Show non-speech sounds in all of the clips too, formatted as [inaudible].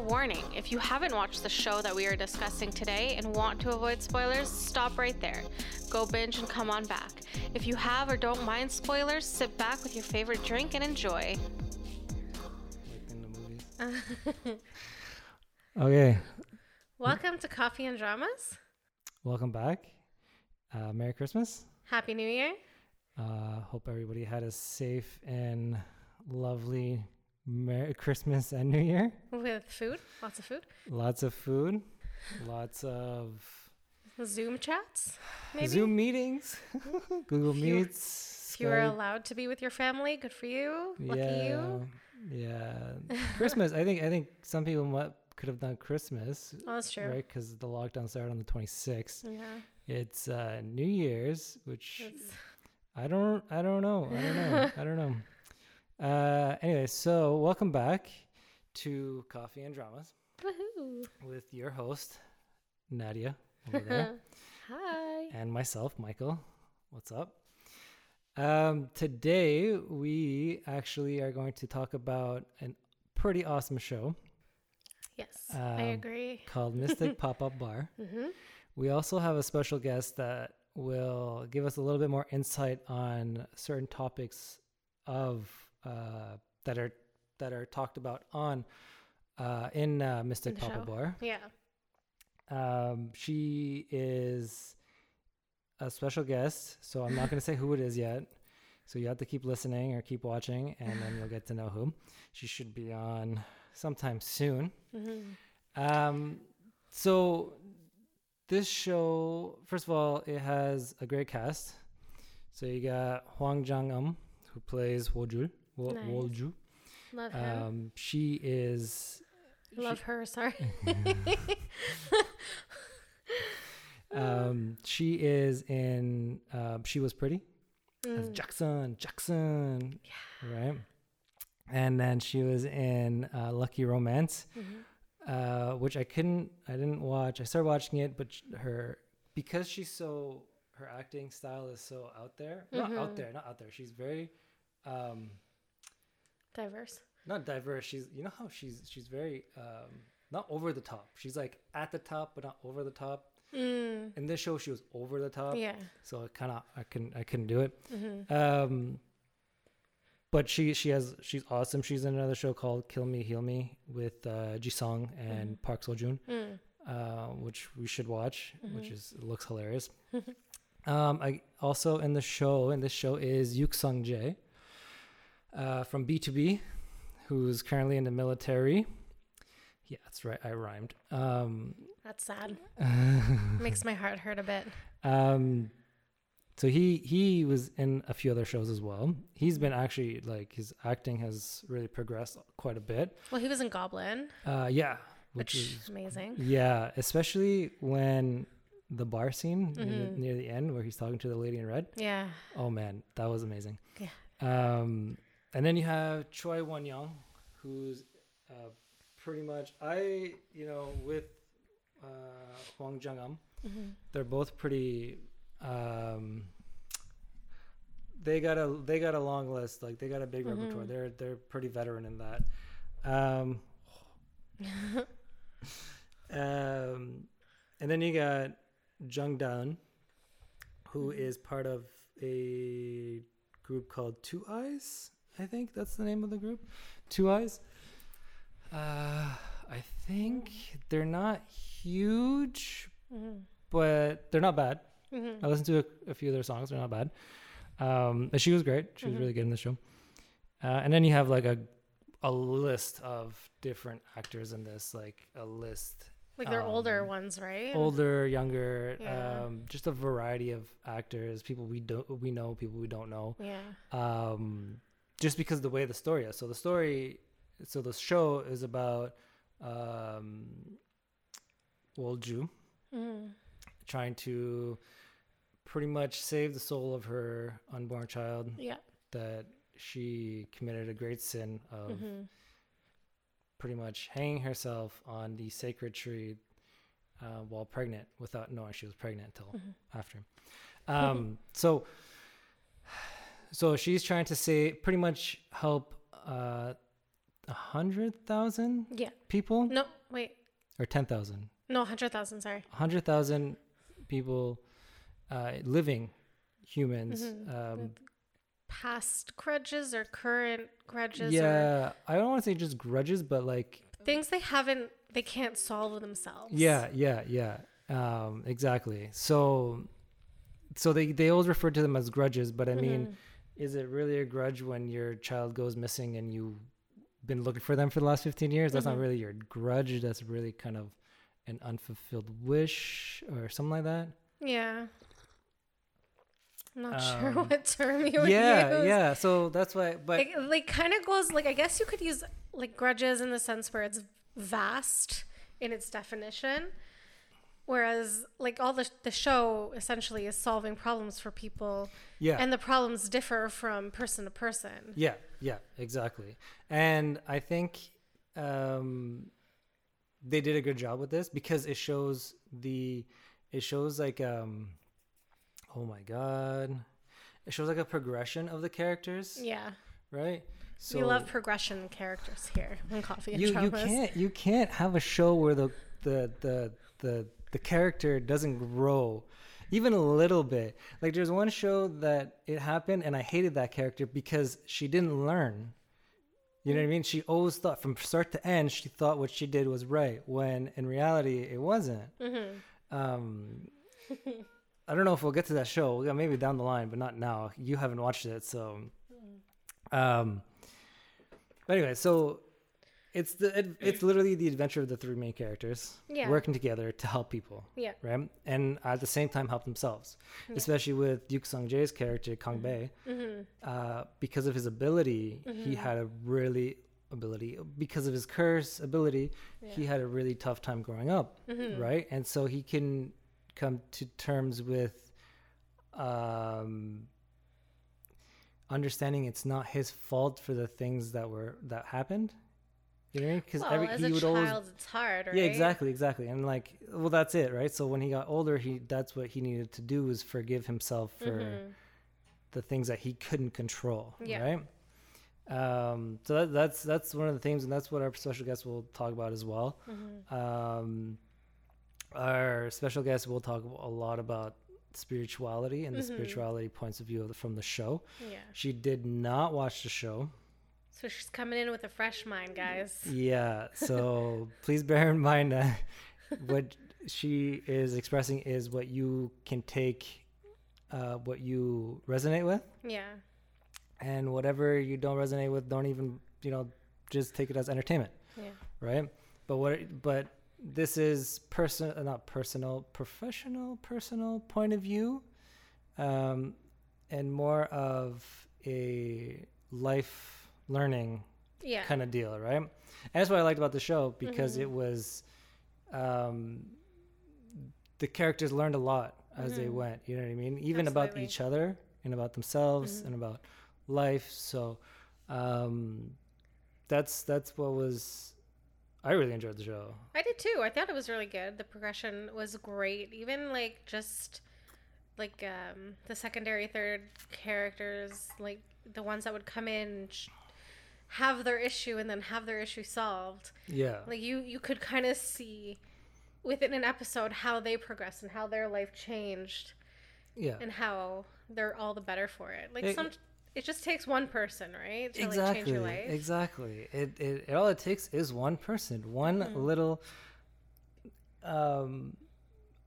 warning if you haven't watched the show that we are discussing today and want to avoid spoilers, stop right there. Go binge and come on back. If you have or don't mind spoilers, sit back with your favorite drink and enjoy. like in the movies. [laughs] okay, Welcome to Coffee and Dramas. welcome back. Uh, Merry Christmas. Happy New Year. Uh, hope everybody had a safe and lovely Merry Christmas and New Year. With food, lots of food. Lots of food, lots of Zoom chats, maybe. Zoom meetings, [laughs] Google If Meets. If you Skype. allowed to be with your family, good for you. Lucky yeah, you. yeah. Christmas. I think I think some people might, could have done Christmas, [laughs] Oh, that's true. right? Because the lockdown started on the 26th. Yeah. It's uh, New Year's, which It's- I don't I don't know. I don't know. [laughs] I don't know. Uh anyway, so welcome back to Coffee and Dramas Woohoo. with your host, Nadia over there, [laughs] Hi. and myself, Michael. What's up? Um today we actually are going to talk about a pretty awesome show Yes, I Um, agree. called Mystic [laughs] Pop-Up Bar. hmm We also have a special guest that will give us a little bit more insight on certain topics of uh, that are that are talked about on uh, in uh, Mystic the Pop-Up. Bar. Yeah. Um, she is a special guest, so I'm not going to say who it is yet. So you have to keep listening or keep watching, and then you'll get to know who. She should be on sometime soon. hmm Um, so this show, first of all, it has a great cast. So you got Hwang Jung-eum, who plays Wojul. Wo- Nice. Wolju. Love him. Um, she is Love her. Sorry. [laughs] um, she is in um, She Was Pretty Mm. Jackson, Jackson, right? And then she was in uh, Lucky Romance. Mhm. uh, which I couldn't, I didn't watch. I started watching it, but her because she's so her acting style is so out there, not out Mhm. there, not out there. She's very, um, Diverse. not diverse. She's you know how she's she's very um, not over the top. She's like at the top, but not over the top. Mm. In this show, she was over the top, Yeah. so I kind of I couldn't I couldn't do it. hmm Um, but she she has she's awesome. She's in another show called Kill Me Heal Me with uh, Ji Sung and Park Seo Joon. Mm. uh, which we should watch, which Mhm. is looks hilarious. [laughs] um, I also in the show, and this show is Yook Sung Jae uh, from BTOB, who's currently in the military. Yeah, that's right. I rhymed. Um, That's sad. [laughs] Makes my heart hurt a bit. um, so he he was in a few other shows as well. He's been actually like his acting has really progressed quite a bit. Well, he was in Goblin, Uh, yeah, which, which is amazing. Yeah, especially when the bar scene near, the, Mhm. near the end where he's talking to the lady in red. Yeah. Oh man, that was amazing. Yeah. Um, and then you have Choi Won Young, who's uh, pretty much I you know with uh, Hwang Jung Um, hmm they're both pretty. Um, they got a they got a long list. Like they got a big repertoire. Mhm. They're they're pretty veteran in that. Um, [laughs] um, and then you got Jung Da-eun, who is part of a group called Two Eyes. I think that's the name of the group. Two Eyes. Uh, I think they're not huge, hmm but they're not bad. hmm I listened to a, a few of their songs; they're not bad. Um, she was great. She was Mhm. really good in the show. Uh, and then you have like a a list of different actors in this, like a list Like they're older Um, ones, right? older, younger, Yeah. um, just a variety of actors, people we don't we know, people we don't know. Yeah. Um, just because of the way the story is. So the story, so the show is about um, Wolju Mm. trying to pretty much save the soul of her unborn child Yeah. that she committed a great sin of hmm pretty much hanging herself on the sacred tree uh, while pregnant without knowing she was pregnant until Mhm. after. Um, so, so she's trying to say pretty much help uh, a hundred thousand Yeah. people No, wait. or ten thousand. No, 100,000, sorry. Hundred thousand people, uh, living humans. Mhm. Um, Past grudges or current grudges or yeah, I don't want to say just grudges, but like things they haven't, they can't solve themselves. Yeah, yeah, yeah. Um, exactly. So, so they they always refer to them as grudges, but I mean, Mhm. Is it really a grudge when your child goes missing and you've been looking for them for the last fifteen years? That's Mhm. not really your grudge. That's really kind of an unfulfilled wish or something like that. Yeah. I'm not sure Um, what term you would yeah, use. yeah. yeah. So that's why. But Like, like kind of goes like I guess you could use like grudges in the sense where it's vast in its definition, whereas like all the the show essentially is solving problems for people, yeah, and the problems differ from person to person. Yeah, yeah, exactly. And I think um, they did a good job with this because it shows the, it shows like, um, oh my god, it shows like a progression of the characters, Yeah, right? So we love progression characters here in Coffee and you you can't you can't have a show where the the the the the character doesn't grow even a little bit. Like there's one show that it happened and i hated that character because she didn't learn. You know what i mean? She always thought from start to end she thought what she did was right when in reality it wasn't. Mm-hmm. um [laughs] i don't know if we'll get to that show. Yeah, maybe down the line but not now. You haven't watched it so um but anyway so it's the it, it's literally the adventure of the three main characters Yeah. working together to help people Yeah. right and at the same time help themselves especially with Yook Sung Jae's character Kang Bae Mm-hmm. uh, because of his ability he had a really ability because of his curse ability he had a really tough time growing up Mm-hmm. right and so he can come to terms with um understanding it's not his fault for the things that were that happened you know because Well, every as he a would child, always it's hard, right? yeah exactly exactly and like well that's it right so when he got older he that's what he needed to do was forgive himself for Mhm. the things that he couldn't control Yeah. right um so that, that's that's one of the things and that's what our special guest will talk about as well Mhm. um our special guest will talk a lot about spirituality and the Mhm. spirituality points of view of the, from the show Yeah. she did not watch the show So she's coming in with a fresh mind, guys. yeah so [laughs] please bear in mind that what she is expressing is what you can take uh, what you resonate with Yeah. and whatever you don't resonate with don't even you know just take it as entertainment Yeah. right but what but this is person uh, not personal professional personal point of view um and more of a life learning Yeah. kind of deal right and that's what i liked about the show because Mhm. it was um the characters learned a lot as they Mhm. went you know what i mean even about each other and about themselves Mhm. and about life so um that's that's what was i really enjoyed the show I did too. I thought it was really good. The progression was great. Even like just like um the secondary third characters, like the ones that would come in sh- have their issue and then have their issue solved. yeah Like you you could kind of see within an episode how they progressed and how their life changed yeah and how they're all the better for it. Like It- some it just takes one person, right? To like change exactly your life. exactly it, it, it all it takes is one person one Mhm. little um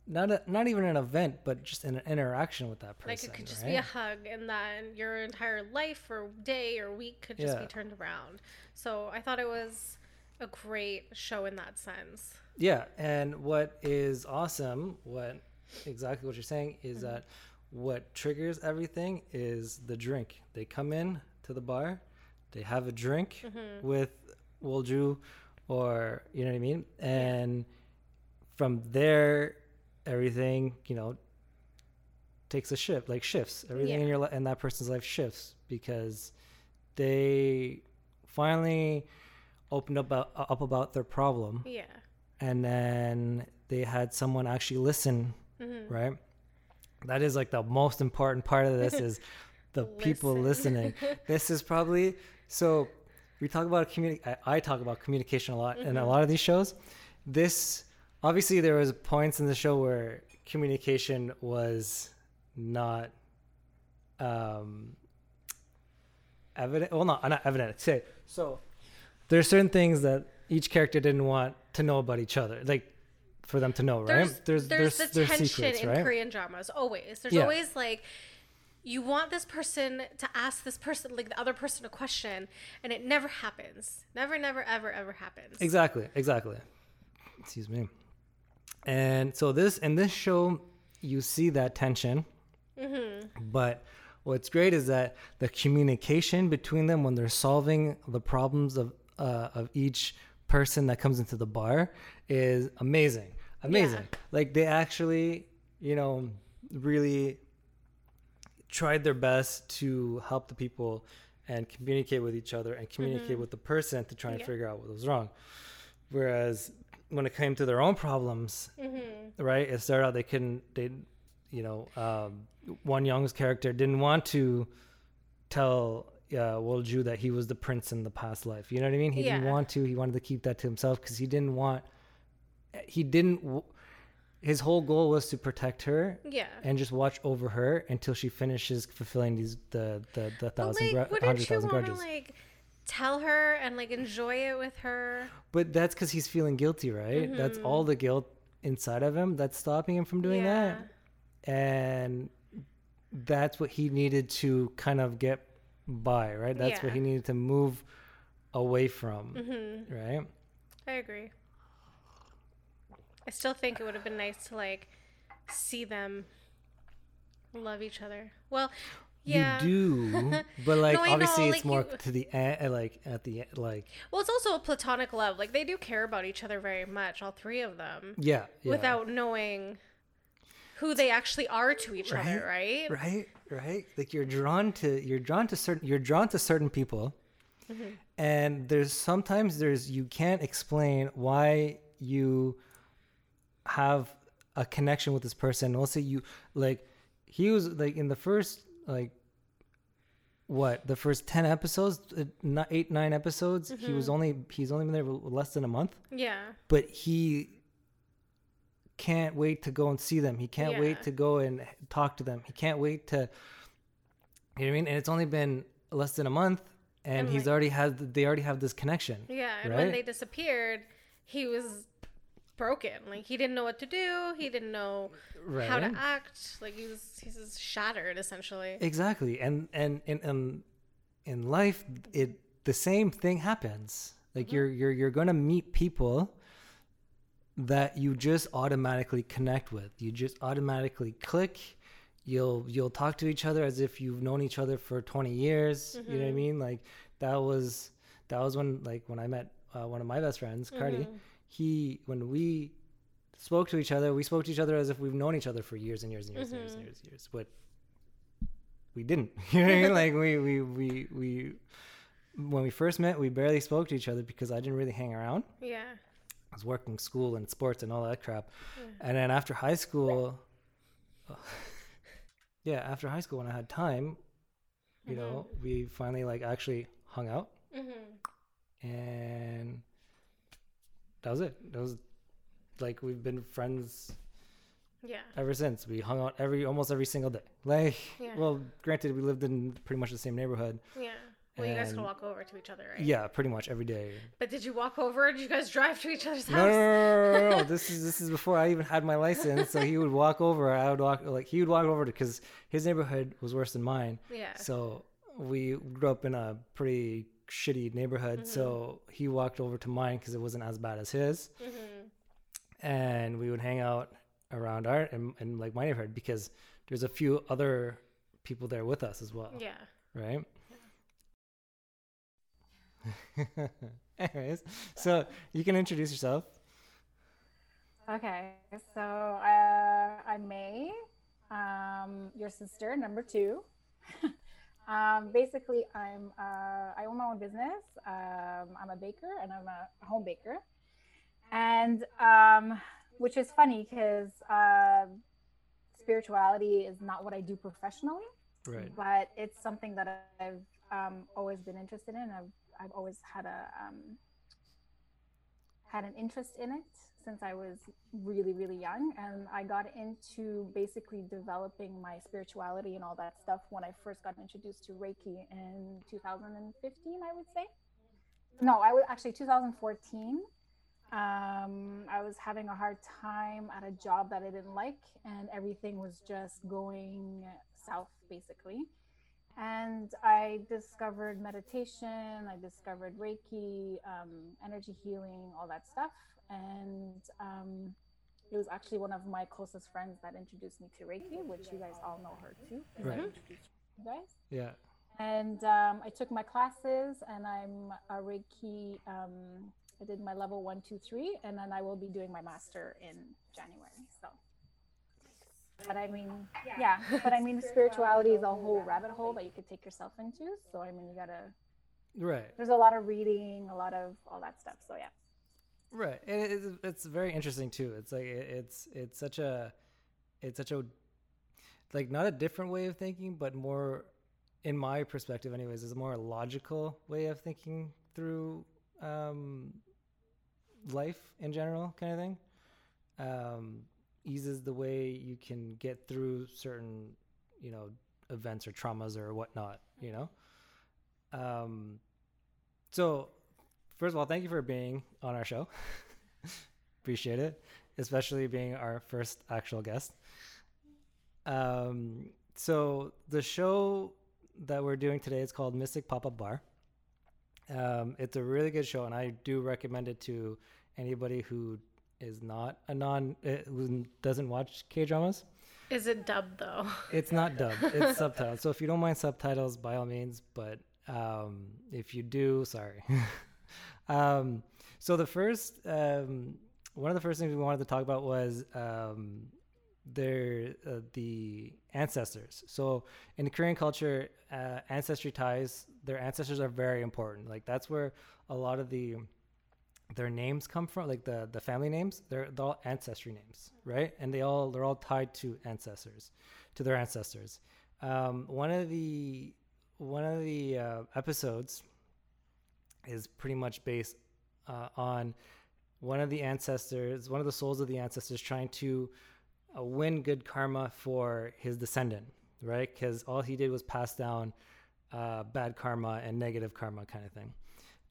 not a, not even an event but just an interaction with that person Like it could just right? be a hug, and then your entire life or day or week could just Yeah. be turned around. So I thought it was a great show in that sense. Yeah, and what is awesome, what exactly what you're saying is Mm-hmm. that what triggers everything is the drink. They come in to the bar, they have a drink Mm-hmm. with Wolju or you know what I mean? And from there everything, you know, takes a shift, like shifts. Everything in your li- in that person's life shifts because they finally opened up about, up about their problem Yeah. and then they had someone actually listen hmm right that is like the most important part of this [laughs] is the people listening [laughs] this is probably so we talk about communi- I, I talk about communication a lot in Mm-hmm. a lot of these shows. This obviously there was points in the show where communication was not um evident well not not evident say so there's certain things that each character didn't want to know about each other like for them to know right There's, there's, the there's tension secrets, in right? Korean dramas. Always. There's Yeah. always like you want this person to ask this person like the other person a question and it never happens. Never, never, ever, ever happens. Exactly, exactly. Excuse me. And so this in this show, you see that tension. But what's great is that the communication between them when they're solving the problems of uh, of each person that comes into the bar is amazing, amazing. Like they actually, you know, really tried their best to help the people and communicate with each other and communicate with the person to try and Yeah. figure out what was wrong. Whereas when it came to their own problems, right, it started out they couldn't, they, you know, um, Won Young's character didn't want to tell uh, Wolju that he was the prince in the past life. You know what I mean? He didn't want to. He wanted to keep that to himself because he didn't want. He didn't. His whole goal was to protect her Yeah. and just watch over her until she finishes fulfilling these the the the But thousand like, wouldn't hundred thousand grudges. like tell her and like enjoy it with her? But that's because he's feeling guilty, right? That's all the guilt inside of him that's stopping him from doing yeah. that, and that's what he needed to kind of get by, right? That's what he needed to move away from, Mm-hmm. right? I agree. I still think it would have been nice to like see them love each other. Well, yeah. You do, [laughs] but like No, obviously know, it's like, more you- to the end, eh, like at the end, like Well, it's also a platonic love. Like they do care about each other very much, all three of them, yeah, yeah. without knowing who they actually are to each other, right? right right like you're drawn to you're drawn to certain you're drawn to certain people mm-hmm. and there's sometimes there's you can't explain why you have a connection with this person let's say you like he was like in the first like what the first 10 episodes uh, not 8 9 episodes he was only he's only been there less than a month Yeah. but he can't wait to go and see them. He can't Yeah. wait to go and talk to them. He can't wait to, you know what I mean? And it's only been less than a month, and, And, he's like- already had. They already have this connection. Yeah, and when they disappeared, he was broken. Like he didn't know what to do. He didn't know Right. how to act. Like he was he was shattered essentially. Exactly, and and in in in life, it the same thing happens. Like Mm-hmm. you're you're you're gonna meet people that you just automatically connect with. You just automatically click. You'll you'll talk to each other as if you've known each other for 20 years. You know what I Mm-hmm. mean? Like that was that was when like when I met uh, one of my best friends, Cardi. Mm-hmm. He when we spoke to each other, we spoke to each other as if we've known each other for years and years and years and years and Mm-hmm. years and years. But we didn't. [laughs] You know what I mean? [laughs] Like we we we we when we first met, we barely spoke to each other because I didn't really hang around. Yeah. I was working school and sports and all that crap. And then after high school, [laughs] yeah, after high school when I had time, you know, we finally like actually hung out Mm-hmm. and that was it. That was like we've been friends Yeah. ever since. We hung out every almost every single day. [laughs] Like, Yeah. well, granted, we lived in pretty much the same neighborhood. Yeah. Well, you guys could walk over to each other, right? Yeah, pretty much every day. But did you walk over? Did you guys drive to each other's house? No, no, no, no, no, no. This is this is before I even had my license. So he would walk over. I would walk like he would walk over because his neighborhood was worse than mine. Yeah. So we grew up in a pretty shitty neighborhood. So he walked over to mine because it wasn't as bad as his, Mm-hmm. and we would hang out around our and, and like my neighborhood because there's a few other people there with us as well. Yeah. right? [laughs] Anyways, so you can introduce yourself. Okay, so uh, I'm May, um, your sister, number two. [laughs] um, basically, I'm uh, I own my own business. Um, I'm a baker and I'm a home baker, and um, which is funny because uh, spirituality is not what I do professionally Right. but it's something that I've um, always been interested in. I've I've always had a um, had an interest in it since I was really, really young. And I got into basically developing my spirituality and all that stuff when I first got introduced to Reiki in 2015, I would say. No, I was actually 2014. Um, I was having a hard time at a job that I didn't like, and everything was just going south, basically. And I discovered meditation, I discovered Reiki, um, energy healing, all that stuff and um, it was actually one of my closest friends that introduced me to Reiki, which you guys all know her too. Right. You guys. Yeah. And um, I took my classes, and I'm a Reiki. Um, I did my level one, two, three, and then I will be doing my master in January. So. But I mean, yeah. But I mean, [laughs] spirituality is a whole rabbit hole that you could take yourself into. So I mean, you gotta. Right. There's a lot of reading, a lot of all that stuff. So yeah. Right, and it's, it's very interesting too. It's like it's it's such a it's such a like not a different way of thinking, but more in my perspective, anyways, is a more logical way of thinking through um, life in general, kind of thing. Um, eases the way you can get through certain, you know, events or traumas or whatnot. You know. Um, so first of all, thank you for being on our show. [laughs] Appreciate it, especially being our first actual guest. Um, so the show that we're doing today is called Mystic Pop Up Bar. Um, it's a really good show, and I do recommend it to anybody who is not a non uh, doesn't watch K dramas. Is it dubbed though? [laughs] It's not dubbed. It's [laughs] subtitled. So if you don't mind subtitles, by all means. But um, if you do, sorry. [laughs] Um, so the first, um, one of the first things we wanted to talk about was um, their uh, the ancestors. So in the Korean culture, uh, ancestry ties, their ancestors are very important. Like that's where a lot of the their names come from, like the the family names. They're, they're all ancestry names, right? And they all they're all tied to ancestors, to their ancestors. Um, one of the one of the uh, episodes is pretty much based uh, on one of the ancestors, one of the souls of the ancestors, trying to uh, win good karma for his descendant, right? Because all he did was pass down uh, bad karma and negative karma, kind of thing.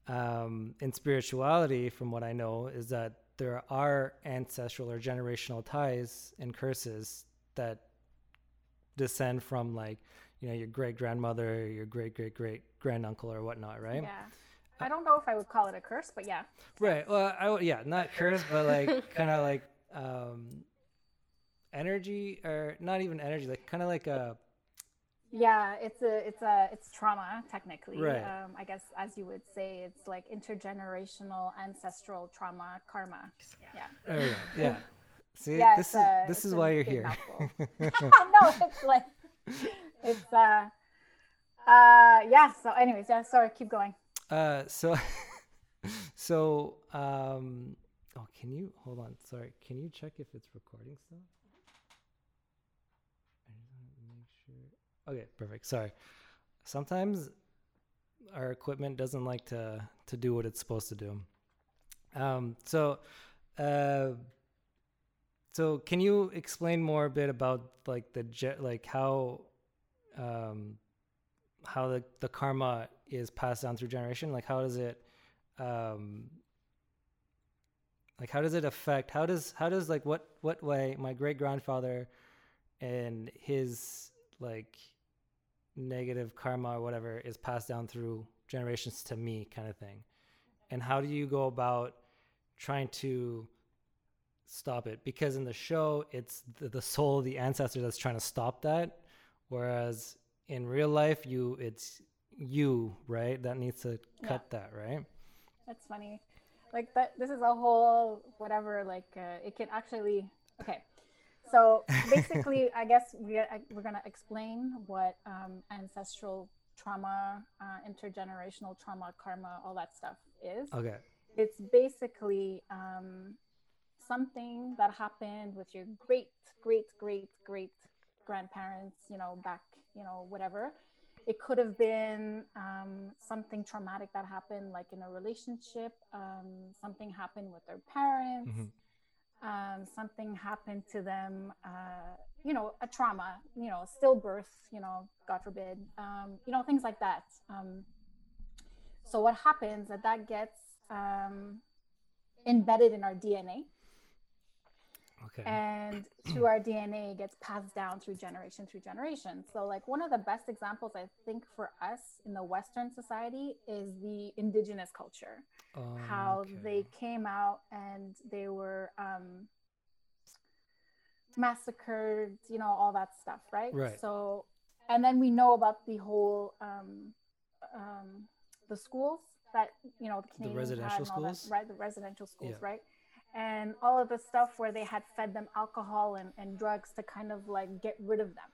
Um, in spirituality, from what I know, is that there are ancestral or generational ties and curses that descend from like you know your great grandmother, your great great great granduncle or whatnot, right? Yeah. I don't know if I would call it a curse, but yeah. Right. Well, I would, yeah, not curse, but like [laughs] kind of like um, energy, or not even energy, like kind of like a. Yeah, it's a it's a it's trauma technically. Right. Um, I guess as you would say, it's like intergenerational ancestral trauma karma. Yeah. There we. Yeah. [laughs] See, Yeah, this it's is a- this is why you're here. [laughs] [laughs] no, it's like it's uh uh yeah. So, anyways, yeah. Sorry, keep going. Uh, so, so, um, oh, can you hold on? Sorry, can you check if it's recording still? I just want to make sure. Okay, perfect. Sorry. Sometimes our equipment doesn't like to to do what it's supposed to do. Um, so, uh, so can you explain more a bit about like the je- like how, um, how the the karma is passed down through generation? Like how does it, um, like how does it affect? How does how does like what what way my great grandfather and his like negative karma or whatever is passed down through generations to me kind of thing and how do you go about trying to stop it because in the show it's the, the soul of the ancestor that's trying to stop that whereas in real life you it's you right that needs to cut that right That's funny. Like that. This is a whole whatever. Like uh, it can actually. Okay. So basically, I guess we I, we're gonna explain what um, ancestral trauma, uh, intergenerational trauma, karma, all that stuff is. okay It's basically um, something that happened with your great, great, great, great grandparents. You know, back. You know, whatever. it could have been um, something traumatic that happened, like in a relationship. Um, something happened with their parents. Mhm. Um, something happened to them. Uh, you know, a trauma. You know, stillbirth. You know, God forbid. Um, you know, things like that. Um, so what happens that that gets um, embedded in our DNA Okay. and [clears throat] through our DNA gets passed down through generation through generation. So like one of the best examples I think for us in the Western society is the indigenous culture. How they came out and they were um, massacred, you know, all that stuff, right? Right. So, and then we know about the whole um, um, the schools that you know the Canadians residential had and all that, schools? right? The residential schools, Yeah. right? And all of the stuff where they had fed them alcohol and, and drugs to kind of like get rid of them.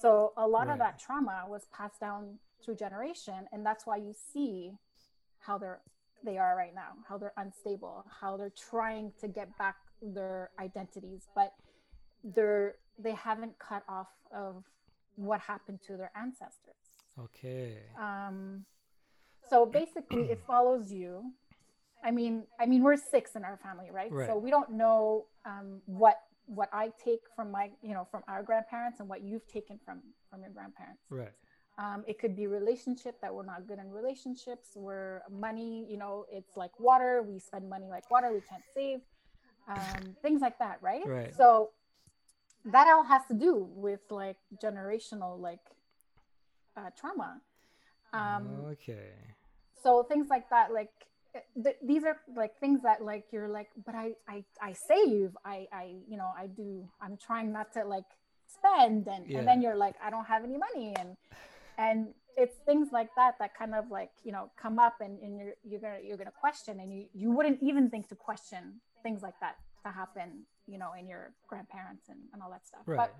So a lot Right. of that trauma was passed down through generation, and that's why you see how they're they are right now, how they're unstable, how they're trying to get back their identities, but they're they haven't cut off of what happened to their ancestors. Okay. Um, so basically, it follows you. I mean, I mean, we're six in our family, right? Right. So we don't know um, what what I take from my, you know, from our grandparents and what you've taken from from your grandparents. Right. Um, it could be relationship that we're not good in relationships. Where money, you know, it's like water. We spend money like water. We can't save. Um, things like that, right? Right. So that all has to do with like generational like uh, trauma. Um, okay. so things like that like th- these are like things that like you're like but I, I i save i i you know i do i'm trying not to like spend and, Yeah. and then you're like i don't have any money and and it's things like that that kind of like you know come up and, and you're you're gonna you're gonna question and you you wouldn't even think to question things like that to happen you know in your grandparents and, and all that stuff Right. but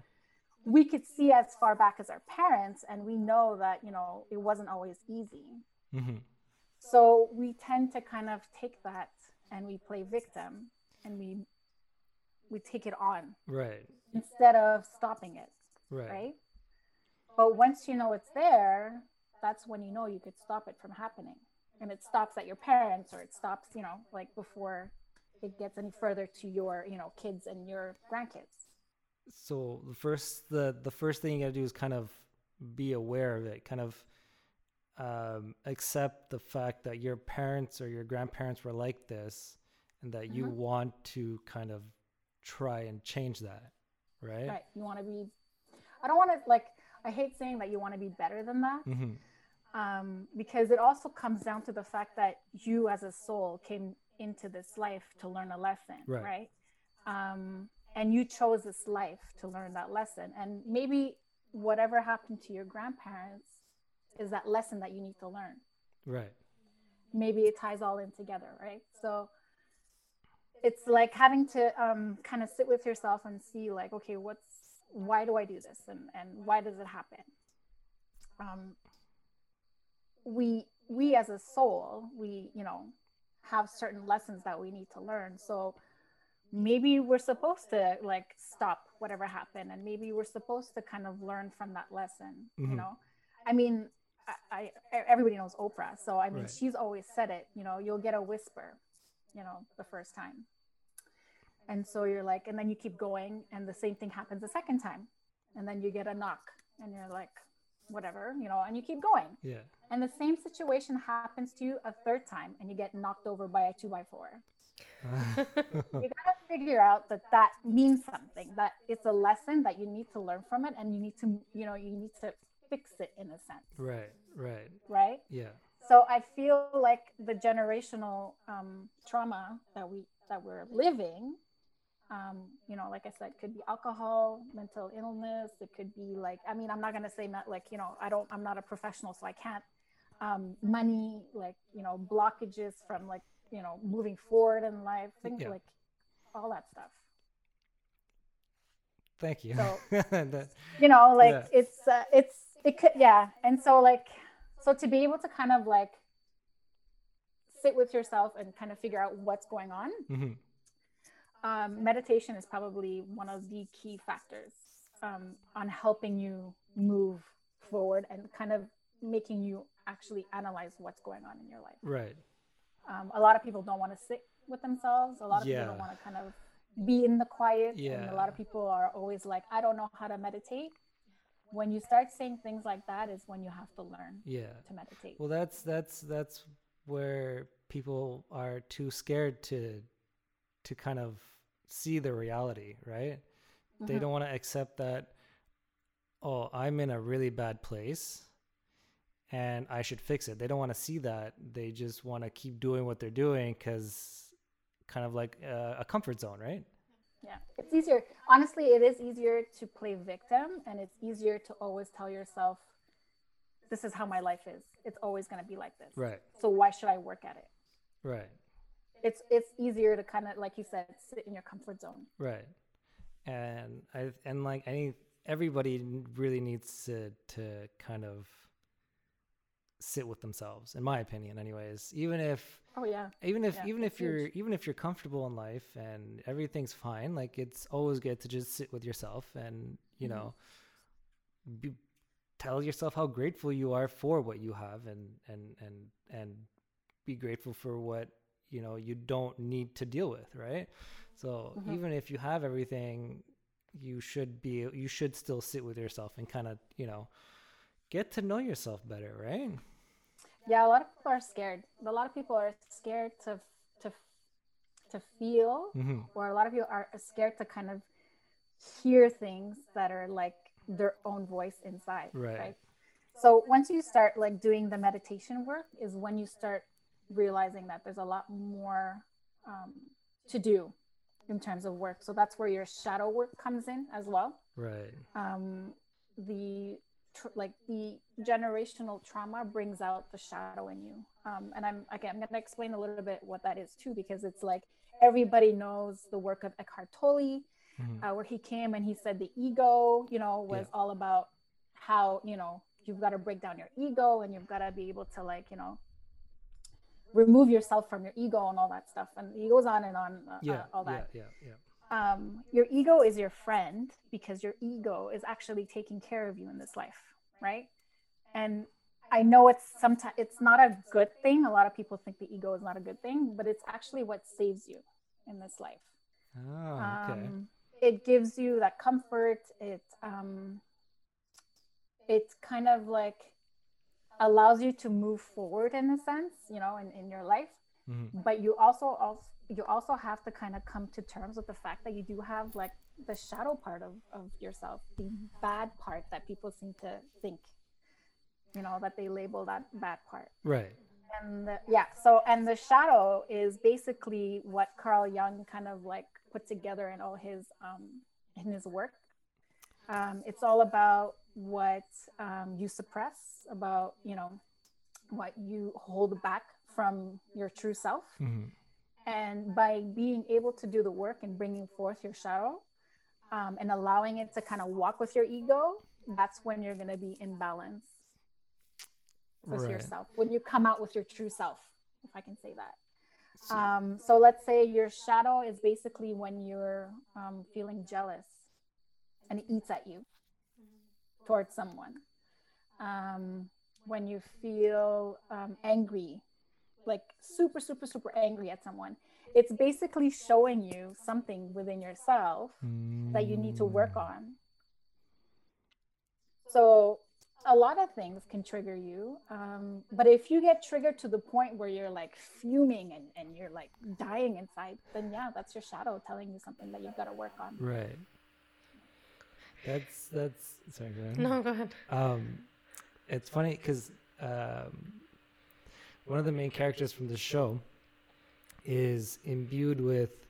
we could see as far back as our parents and we know that you know it wasn't always easy hmm so we tend to kind of take that and we play victim and we we take it on Right. instead of stopping it Right. right but once you know it's there that's when you know you could stop it from happening and it stops at your parents or it stops you know like before it gets any further to your you know kids and your grandkids So the first the the first thing you gotta do is kind of be aware of it, kind of um, accept the fact that your parents or your grandparents were like this, and that you Mhm. want to kind of try and change that, right? right you want to be i don't want to like i hate saying that you want to be better than that hmm um, because it also comes down to the fact that you as a soul came into this life to learn a lesson Right. right, Um, and you chose this life to learn that lesson and maybe whatever happened to your grandparents is that lesson that you need to learn. Right. maybe it ties all in together right? So it's like having to um, kind of sit with yourself and see like okay what's why do i do this and and why does it happen? Um, we we as a soul we you know have certain lessons that we need to learn. So maybe we're supposed to like stop whatever happened and maybe we're supposed to kind of learn from that lesson Mhm. you know? I mean I, I everybody knows oprah so i mean Right. she's always said it you know you'll get a whisper you know the first time and so you're like and then you keep going and the same thing happens a second time and then you get a knock and you're like whatever you know and you keep going Yeah. and the same situation happens to you a third time and you get knocked over by a two by four [laughs] you gotta figure out that that means something that it's a lesson that you need to learn from it and you need to you know you need to fix it in a sense right. Right. right Yeah. so i feel like the generational um, trauma that we that we're living um, you know like i said could be alcohol mental illness it could be like i mean i'm not going to say not like you know i don't i'm not a professional so i can't um, money like you know blockages from like you know moving forward in life things Yeah. like all that stuff Thank you. So- [laughs] That- you know like Yeah. it's uh, it's it could yeah and so like so to be able to kind of like sit with yourself and kind of figure out what's going on mhm. um, meditation is probably one of the key factors um, on helping you move forward and kind of making you actually analyze what's going on in your life. Right. Um, a lot of people don't want to sit with themselves. A lot of Yeah. people don't want to kind of be in the quiet. yeah. And a lot of people are always like, I don't know how to meditate. When you start saying things like that is when you have to learn Yeah. to meditate. Well, that's that's that's where people are too scared to to kind of see the reality, right? They Mhm. don't want to accept that oh, I'm in a really bad place and I should fix it. They don't want to see that. They just want to keep doing what they're doing cuz kind of like uh, a comfort zone, right? Yeah, it's easier. Honestly, it is easier to play victim, and it's easier to always tell yourself, "This is how my life is. It's always going to be like this. Right. So why should I work at it?" Right. It's it's easier to kind of, like you said, sit in your comfort zone. Right. And I and like any everybody really needs to to kind of sit with themselves in my opinion anyways even if Oh yeah, even if Yeah, even if you're huge. even if you're comfortable in life and everything's fine like it's always good to just sit with yourself and you Mhm. know be, tell yourself how grateful you are for what you have and and and and be grateful for what you know you don't need to deal with right so Mhm. even if you have everything you should be you should still sit with yourself and kind of you know get to know yourself better right yeah. A lot of people are scared. A lot of people are scared to to to feel, mm-hmm. or a lot of people are scared to kind of hear things that are like their own voice inside. Right. So once you start like doing the meditation work, is when you start realizing that there's a lot more um, to do in terms of work. So that's where your shadow work comes in as well. right Um, the tr- like the generational trauma brings out the shadow in you. Um, and I'm again, I'm going to explain a little bit what that is too, because it's like everybody knows the work of Eckhart Tolle, Mhm. uh, where he came and he said the ego, you know, was Yeah. all about how, you know, you've got to break down your ego and you've got to be able to like, you know, remove yourself from your ego and all that stuff. And he goes on and on, uh, yeah uh, all that. yeah yeah yeah Um, your ego is your friend because your ego is actually taking care of you in this life, right? And I know it's sometimes it's not a good thing. A lot of people think the ego is not a good thing, but it's actually what saves you in this life oh okay um, it gives you that comfort it um, it kind of like allows you to move forward in a sense you know in, in your life Mhm. but you also also you also have to kind of come to terms with the fact that you do have like the shadow part of, of yourself the bad part that people seem to think you know that they label that bad part. Right. And the, yeah so and the shadow is basically what carl jung kind of like put together in all his um in his work. Um it's all about what um you suppress about you know what you hold back from your true self. Mhm. And by being able to do the work and bringing forth your shadow um, and allowing it to kind of walk with your ego that's when you're going to be in balance with Right. yourself when you come out with your true self if i can say that So- um, so let's say your shadow is basically when you're um, feeling jealous and it eats at you towards someone um, when you feel um, angry like super super super angry at someone it's basically showing you something within yourself that you need to work Mm. on. So a lot of things can trigger you. Um, but if you get triggered to the point where you're like fuming and, and you're like dying inside, then yeah, that's your shadow telling you something that you've got to work on. Right. That's that's sorry. Go ahead. No, go ahead. Um, it's funny because um, one of the main characters from the show is imbued with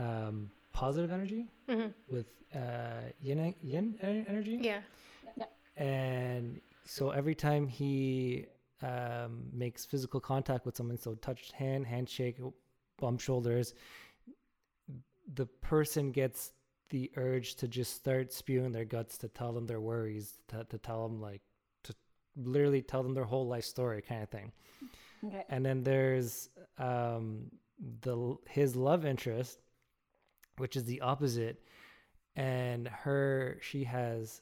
um, positive energy, hmm with uh, yin yin en- energy. Yeah. and so every time he um, makes physical contact with someone so touched hand handshake bump shoulders the person gets the urge to just start spewing their guts to tell them their worries to, to tell them like to literally tell them their whole life story kind of thing Okay. and then there's um the his love interest which is the opposite and her she has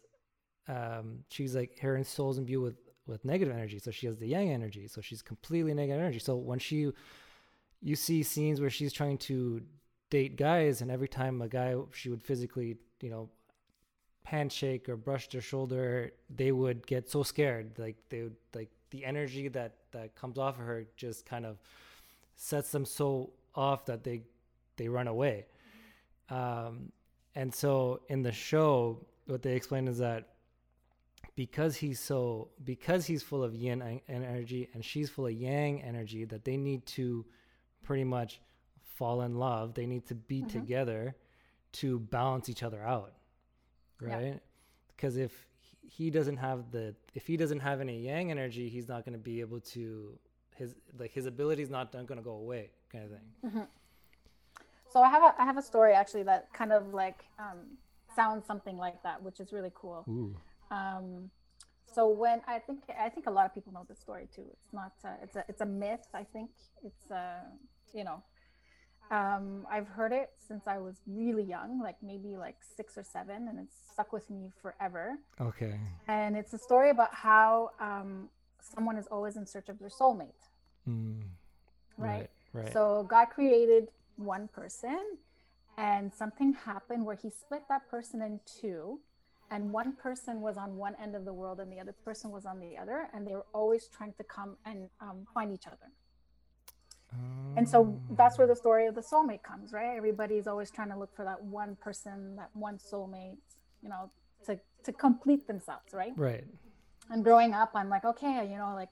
um, she's like her soul's imbued with with negative energy, so she has the yang energy, so she's completely negative energy. So when she, you see scenes where she's trying to date guys, and every time a guy she would physically, you know, handshake or brush their shoulder, they would get so scared, like they would like the energy that that comes off of her just kind of sets them so off that they they run away. Um, and so in the show, what they explain is that because he's so because he's full of yin energy and she's full of yang energy that they need to pretty much fall in love they need to be mm-hmm. together to balance each other out right because yeah. if he doesn't have the if he doesn't have any yang energy he's not going to be able to his like his ability is not going to go away kind of thing mm-hmm. so i have a i have a story actually that kind of like um sounds something like that which is really cool Ooh. Um, so when I think I think a lot of people know this story too. It's not uh, it's a it's a myth. I think it's uh, you know um, I've heard it since I was really young, like maybe like six or seven, and it's stuck with me forever. Okay. And it's a story about how um, someone is always in search of their soulmate. Mm. Right? right? Right. So God created one person, and something happened where He split that person in two and one person was on one end of the world and the other person was on the other and they were always trying to come and um, find each other and so that's where the story of the soulmate comes right? Everybody's always trying to look for that one person that one soulmate you know to to complete themselves right? Right. And growing up i'm like okay you know like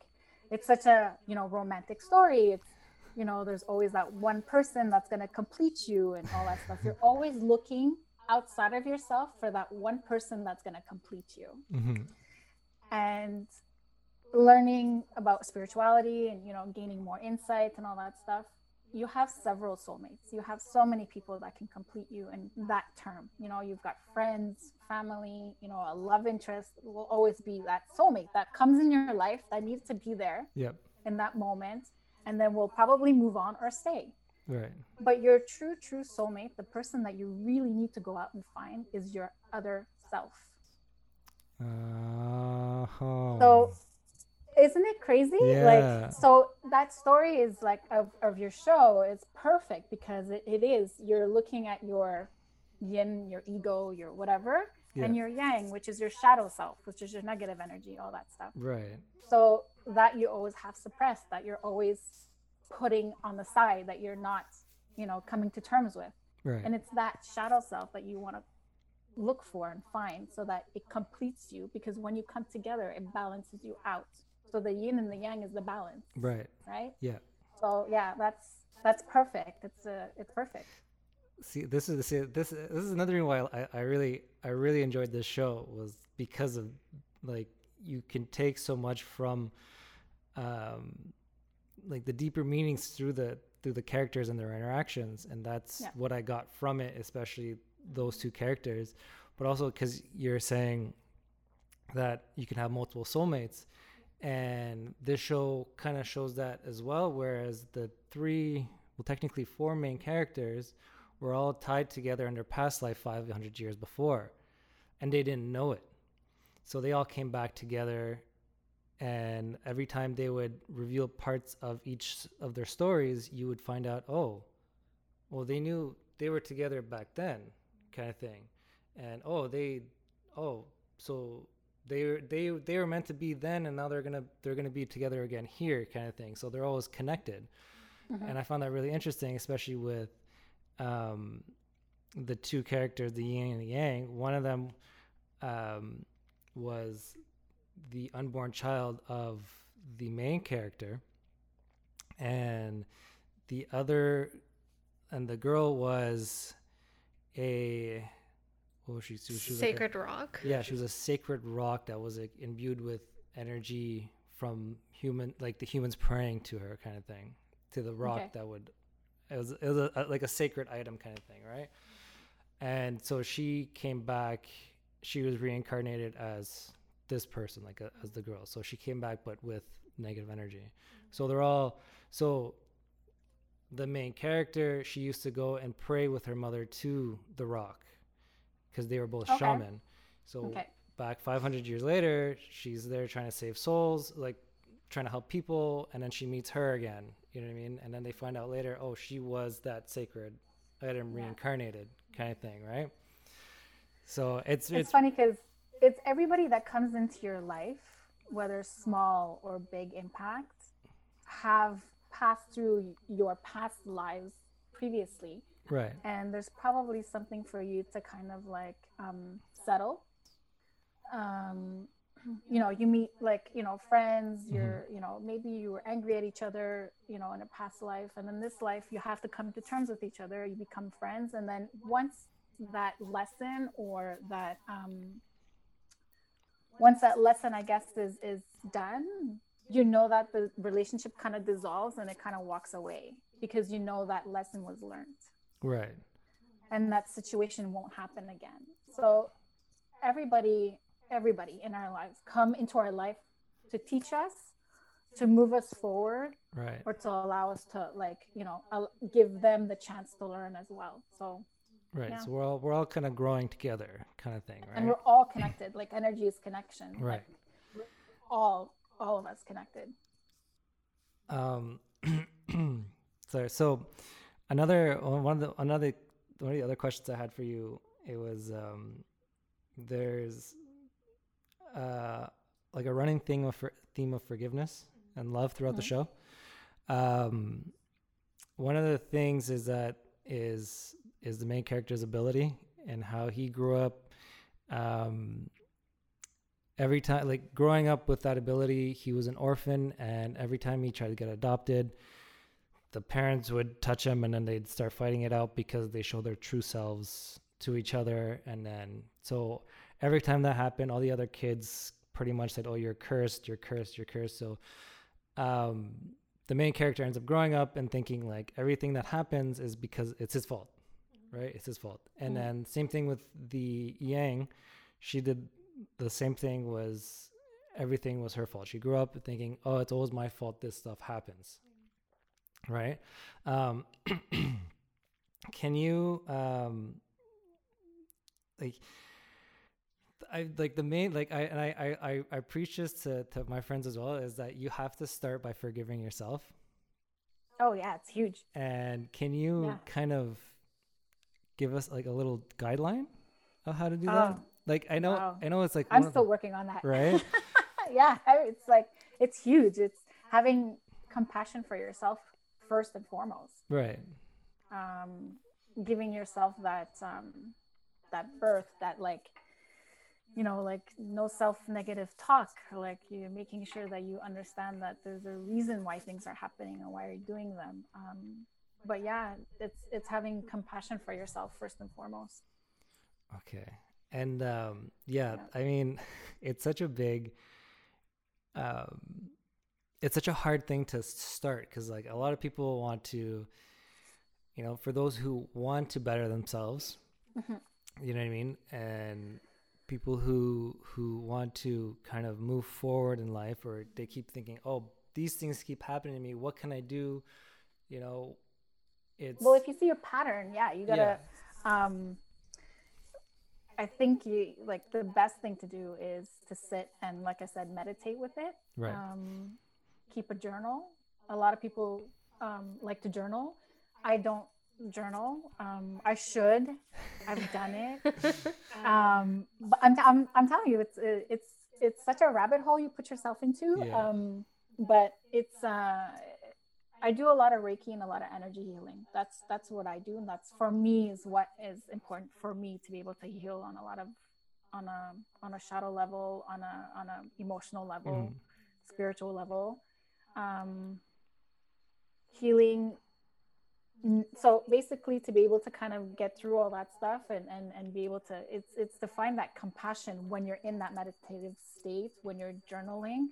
it's such a you know romantic story. It's you know there's always that one person that's going to complete you and all that stuff. You're always looking outside of yourself for that one person that's going to complete you. Mm-hmm. And learning about spirituality and you know gaining more insight and all that stuff you have several soulmates you have so many people that can complete you in that term you know you've got friends family you know a love interest will always be that soulmate that comes in your life that needs to be there yep. in that moment and then we'll probably move on or stay Right. But your true, true soulmate, the person that you really need to go out and find, is your other self. Uh-huh. So, isn't it crazy? Yeah. Like, so that story is like of, of your show is perfect because it, it is. You're looking at your yin, your ego, your whatever, yeah. and your yang, which is your shadow self, which is your negative energy, all that stuff. Right. So that you always have suppressed, that you're always putting on the side that you're not you know coming to terms with right. and it's that shadow self that you want to look for and find so that it completes you because when you come together it balances you out so the yin and the yang is the balance right. right? Yeah. So yeah that's that's perfect. It's a it's perfect. See this is see, this this is another reason why I, I really i really enjoyed this show was because of like you can take so much from um like the deeper meanings through the through the characters and their interactions. And that's yeah. what i got from it especially those two characters. But also because you're saying that you can have multiple soulmates and this show kind of shows that as well whereas the three well technically four main characters were all tied together in their past life 500 years before and they didn't know it. So they all came back together and every time they would reveal parts of each of their stories you would find out oh well they knew they were together back then kind of thing. And oh they oh so they they they were meant to be then and now they're gonna they're gonna be together again here kind of thing. So they're always connected. Mm-hmm. and i found that really interesting especially with um the two characters the yin and the yang. One of them um was the unborn child of the main character and the other and the girl was a what was she, she was sacred like a, rock? Yeah she was a sacred rock that was like imbued with energy from human like the humans praying to her kind of thing to the rock okay. that would it was, it was a, a, like a sacred item kind of thing right? And so she came back she was reincarnated as this person like a, as the girl. So she came back but with negative energy. Mm-hmm. So they're all so the main character she used to go and pray with her mother to the rock because they were both okay. shaman so okay. back 500 years later, she's there trying to save souls, like trying to help people, and then she meets her again. You know what I mean? And then they find out later, oh, she was that sacred item Yeah. reincarnated kind of thing, right? So it's it's, it's, funny because it's everybody that comes into your life whether small or big impact have passed through your past lives previously right, and there's probably something for you to kind of like um, settle. Um, [clears throat] you know you meet like you know friends you're you know maybe you were angry at each other you know in a past life and in this life you have to come to terms with each other you become friends and then once that lesson or that um, once that lesson i guess is is done you know that the relationship kind of dissolves and it kind of walks away because you know that lesson was learned right, and that situation won't happen again. So everybody, everybody in our lives come into our life to teach us, to move us forward, right. or to allow us to like, you know, give them the chance to learn as well. So Right. Yeah. So we're all we're all kind of growing together, kind of thing, right? and we're all connected. Like energy is connection. Right. we're all all of us connected. Um, [clears throat] sorry. So another one of the another one of the other questions I had for you it was um, there's uh like a running theme of for, theme of forgiveness and love throughout the Mhm. show. Um, one of the things is that is is the main character's ability and how he grew up. Um, every time like growing up with that ability he was an orphan and every time he tried to get adopted the parents would touch him and then they'd start fighting it out because they show their true selves to each other and then so every time that happened all the other kids pretty much said oh you're cursed you're cursed you're cursed so um the main character ends up growing up and thinking like everything that happens is because it's his fault right it's his fault and Mhm. then same thing with the yang she did the same thing was everything was her fault. She grew up thinking, "Oh, it's always my fault this stuff happens." Right? Um [clears throat] can you um like I like the main like I and I I I, preach this to, to my friends as well is that you have to start by forgiving yourself. Oh yeah, it's huge. And can you Yeah. kind of give us like a little guideline of how to do that? Oh, Like I know wow. I know it's like I'm still the- working on that. right? [laughs] yeah, it's like it's huge. It's having compassion for yourself first and foremost. right. Um, giving yourself that um, that birth, that like you know, like no self-negative talk. Like you're making sure that you understand that there's a reason why things are happening and why you're doing them. Um, but yeah, it's it's having compassion for yourself first and foremost. Okay. And um yeah, Yeah. I mean, [laughs] it's such a big um it's such a hard thing to start cuz like a lot of people want to you know, for those who want to better themselves, Mhm. you know what I mean? And people who who want to kind of move forward in life or they keep thinking, "Oh, these things keep happening to me. What can I do?" You know, it's Well, if you see a pattern, yeah, you gotta. um i think you like the best thing to do is to sit and like i said meditate with it right. um keep a journal. A lot of people um like to journal. I don't journal. Um i should. I've done it. [laughs] Um but i'm i'm, I'm telling you it's it's it's such a rabbit hole you put yourself into. Yeah. um but it's uh I do a lot of Reiki and a lot of energy healing. That's that's what I do, and that's for me is what is important for me to be able to heal on a lot of on a on a shadow level, on a on a emotional level, Mhm. spiritual level, um, healing. So basically, to be able to kind of get through all that stuff and and and be able to it's it's to find that compassion when you're in that meditative state when you're journaling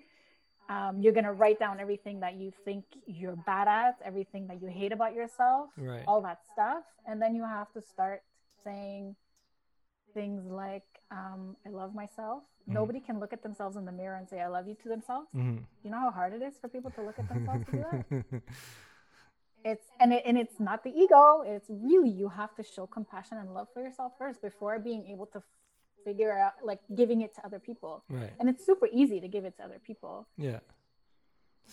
um, you're going to write down everything that you think you're bad at, everything that you hate about yourself, Right. all that stuff. And then you have to start saying things like, um, I love myself. Mhm. Nobody can look at themselves in the mirror and say, I love you to themselves. Mhm. You know how hard it is for people to look at themselves to do that? [laughs] It's and it, and it's not the ego. It's really you have to show compassion and love for yourself first before being able to figure out like giving it to other people Right. and it's super easy to give it to other people Yeah.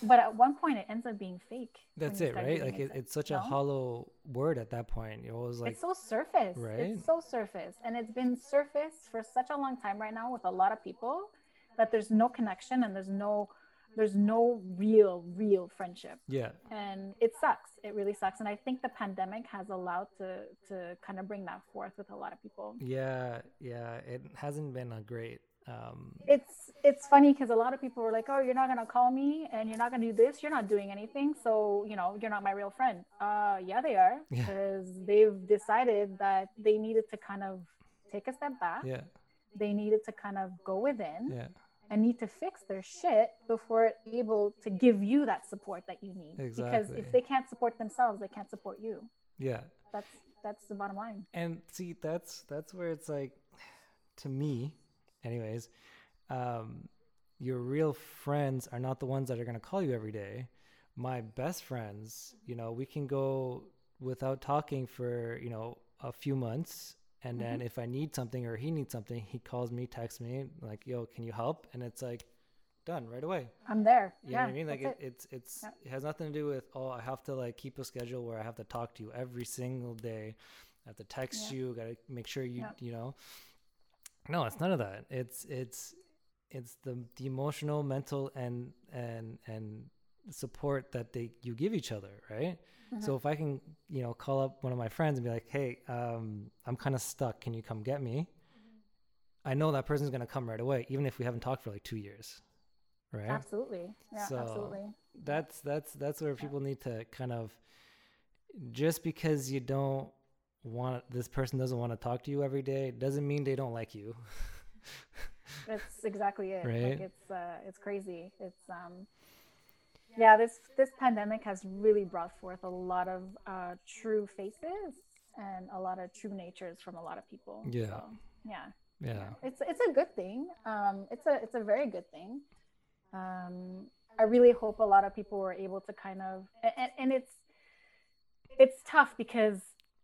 But at one point it ends up being fake That's it, right? Like it, it's such you a hollow word at that point. You're always like, it's so surface Right? it's so surface and it's been surface for such a long time right now with a lot of people that there's no connection and there's no there's no real real friendship yeah, and it sucks it really sucks and i think the pandemic has allowed to to kind of bring that forth with a lot of people yeah, yeah. It hasn't been a great. Um, it's it's funny because a lot of people were like oh you're not going to call me and you're not going to do this. You're not doing anything. So you know you're not my real friend. Uh yeah they are Yeah. because they've decided that they needed to kind of take a step back. Yeah, they needed to kind of go within yeah, and need to fix their shit before it's able to give you that support that you need. Exactly. because if they can't support themselves they can't support you. Yeah. that's that's the bottom line. And see, that's that's where it's like, to me, anyways, um, your real friends are not the ones that are gonna call you every day. My best friends, you know, we can go without talking for you know a few months, and then if I need something or he needs something, he calls me, texts me, like, "Yo, can you help?" And it's like, done right away. i'm there You yeah know what I mean? Like that's it, it's it's Yep. it has nothing to do with oh I have to like keep a schedule where I have to talk to you every single day. I have to text Yeah. you, gotta make sure you Yep. you know. No, it's none of that. It's it's it's the the emotional, mental and and and support that they you give each other, right? So if I can, you know, call up one of my friends and be like, "Hey, um, I'm kind of stuck. Can you come get me?" I know that person's gonna come right away, even if we haven't talked for like two years, right? absolutely yeah So- absolutely that's that's that's where people need to kind of just because you don't want this person doesn't want to talk to you every day doesn't mean they don't like you. [laughs] That's exactly it. Right? like it's uh it's crazy. It's um yeah this this pandemic has really brought forth a lot of uh true faces and a lot of true natures from a lot of people. Yeah. so, yeah. Yeah. It's it's a good thing. Um it's a it's a very good thing. Um i really hope a lot of people were able to kind of and, and it's it's tough because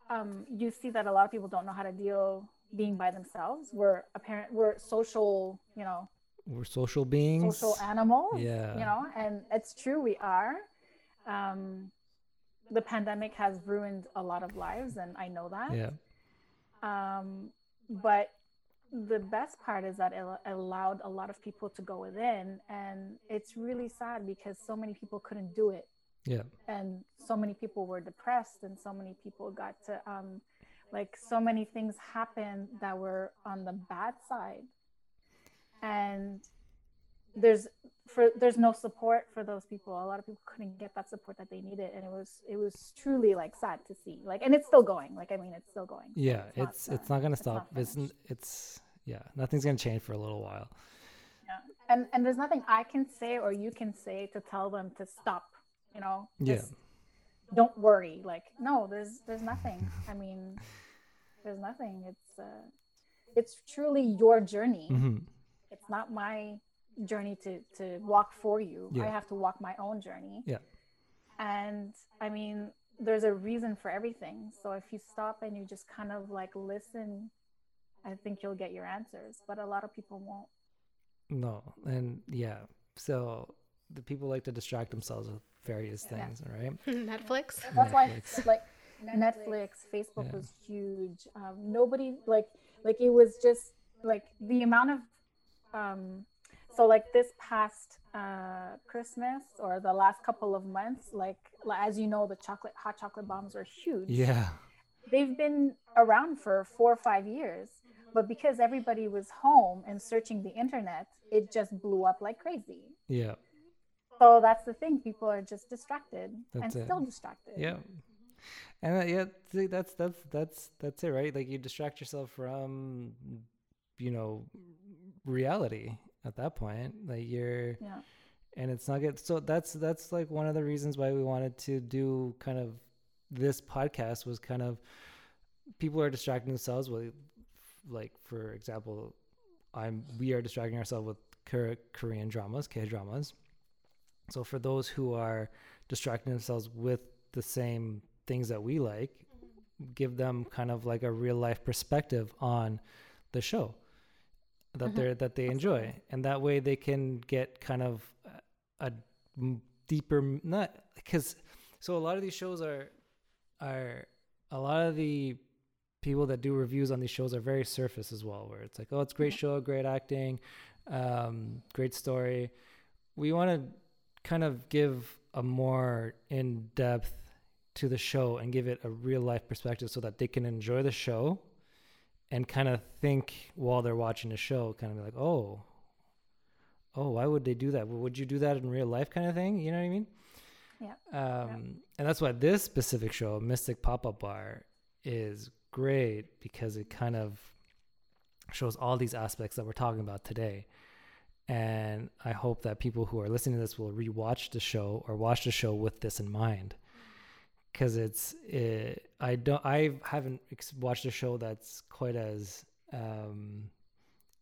um you see that a lot of people don't know how to deal being by themselves. We're apparent we're social you know we're social beings. social animals Yeah. you know and it's true we are. Um the pandemic has ruined a lot of lives and i know that. Yeah. Um, but the best part is that it allowed a lot of people to go within and it's really sad because so many people couldn't do it yeah. And so many people were depressed and so many people got to um, like so many things happened that were on the bad side. And there's for there's no support for those people. A lot of people couldn't get that support that they needed. And it was it was truly like sad to see. Like and it's still going. Like i mean it's still going. So yeah it's not, it's not gonna it's not stop. It's it's yeah nothing's gonna change for a little while. Yeah. and and there's nothing i can say or you can say to tell them to stop you know Yeah. don't worry. Like no there's there's nothing. [laughs] I mean there's nothing. It's uh it's truly your journey. Hmm it's not my journey to to walk for you. I have to walk my own journey. Yeah. and i mean there's a reason for everything. So if you stop and you just kind of like listen i think you'll get your answers but a lot of people won't. No. And yeah. So the people like to distract themselves with various Yeah. things right? [laughs] Netflix. that's why like netflix facebook Yeah. was huge. Um, nobody like like it was just like the amount of um so like this past uh christmas or the last couple of months like as you know the chocolate hot chocolate bombs are huge. Yeah. They've been around for four or five years but because everybody was home and searching the internet it just blew up like crazy. Yeah so that's the thing. People are just distracted That's and it. still distracted. Yeah. And uh, yeah see, that's that's that's that's it right? Like you distract yourself from you know reality at that point. Like you're yeah. and it's not good. So that's that's like one of the reasons why we wanted to do kind of this podcast was kind of people are distracting themselves with like for example i'm we are distracting ourselves with korean dramas k dramas so for those who are distracting themselves with the same things that we like give them kind of like a real life perspective on the show that Mhm. they're that they enjoy, and that way they can get kind of a deeper not because so a lot of these shows are are a lot of the people that do reviews on these shows are very surface as well where it's like oh it's a great Mhm. show great acting um, great story we want to kind of give a more in depth to the show and give it a real life perspective so that they can enjoy the show and kind of think while they're watching the show, kind of be like, oh, oh, why would they do that? Would you do that in real life, kind of thing? You know what I mean? Yeah. Um, and that's why this specific show, Mystic Pop-Up Bar, is great because it kind of shows all these aspects that we're talking about today. And I hope that people who are listening to this will rewatch the show or watch the show with this in mind. Because it's, it, I don't, I haven't ex- watched a show that's quite as um,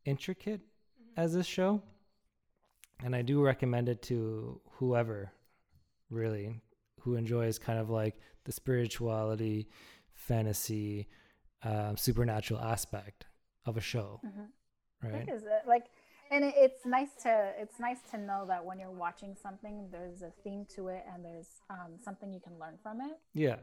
intricate as this show. And I do recommend it to whoever really who enjoys kind of like the spirituality, fantasy, um, supernatural aspect of a show, Mhm. right? It is uh, like, and it, it's nice to it's nice to know that when you're watching something, there's a theme to it, and there's um, something you can learn from it. Yeah,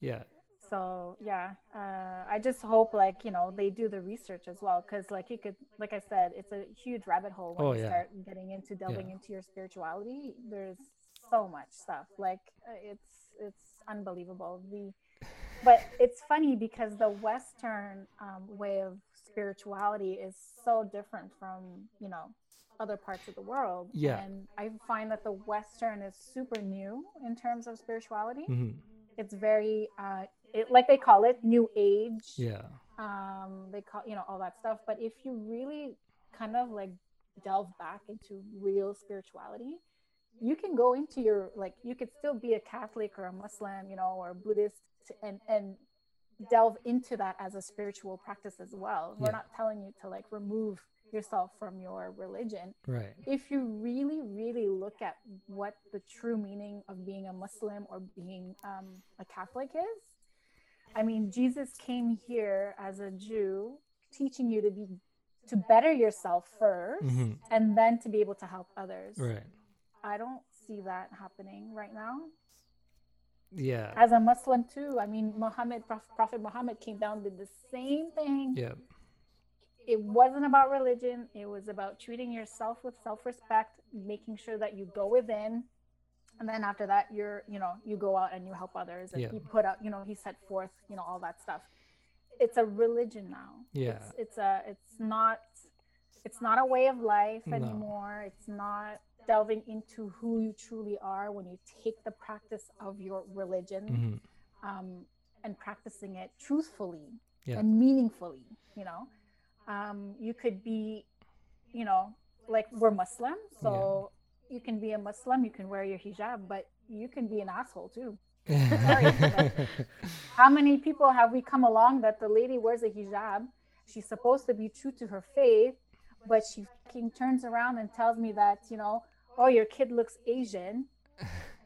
yeah, So yeah, uh, I just hope like you know they do the research as well, because like you could, like I said, it's a huge rabbit hole when Oh, you yeah. start getting into delving into your spirituality. There's so much stuff. Like uh, it's it's unbelievable. The but it's funny because the Western um, way of spirituality is so different from you know other parts of the world. Yeah. And I find that the Western is super new in terms of spirituality. hmm It's very uh, it, like they call it new age. yeah, Um, they call you know all that stuff. But if you really kind of like delve back into real spirituality, you can go into your like you could still be a Catholic or a Muslim, you know, or a Buddhist, and and delve into that as a spiritual practice as well. We're Yeah. not telling you to like remove yourself from your religion. right, If you really, really look at what the true meaning of being a Muslim or being um, a Catholic is, I mean, Jesus came here as a Jew, teaching you to be to better yourself 1st Mhm. and then to be able to help others. right, I don't see that happening right now. Yeah, As a Muslim too, I mean, Muhammad, Prophet, Muhammad came down did the same thing. yeah, It wasn't about religion. It was about treating yourself with self-respect, making sure that you go within, and then after that, you're, you know, you go out and you help others, and Yeah. he put out, you know, he set forth, you know, all that stuff. It's a religion now. Yeah. It's, it's a, it's not, it's not a way of life No. anymore. It's not delving into who you truly are when you take the practice of your religion hmm um, and practicing it truthfully Yeah. and meaningfully you know? Um, you could be you know like we're muslim so you can be a muslim you can wear your hijab but you can be an asshole too. [laughs] Sorry how many people have we come along that the lady wears a hijab? She's supposed to be true to her faith but she fucking turns around and tells me that you know oh your kid looks asian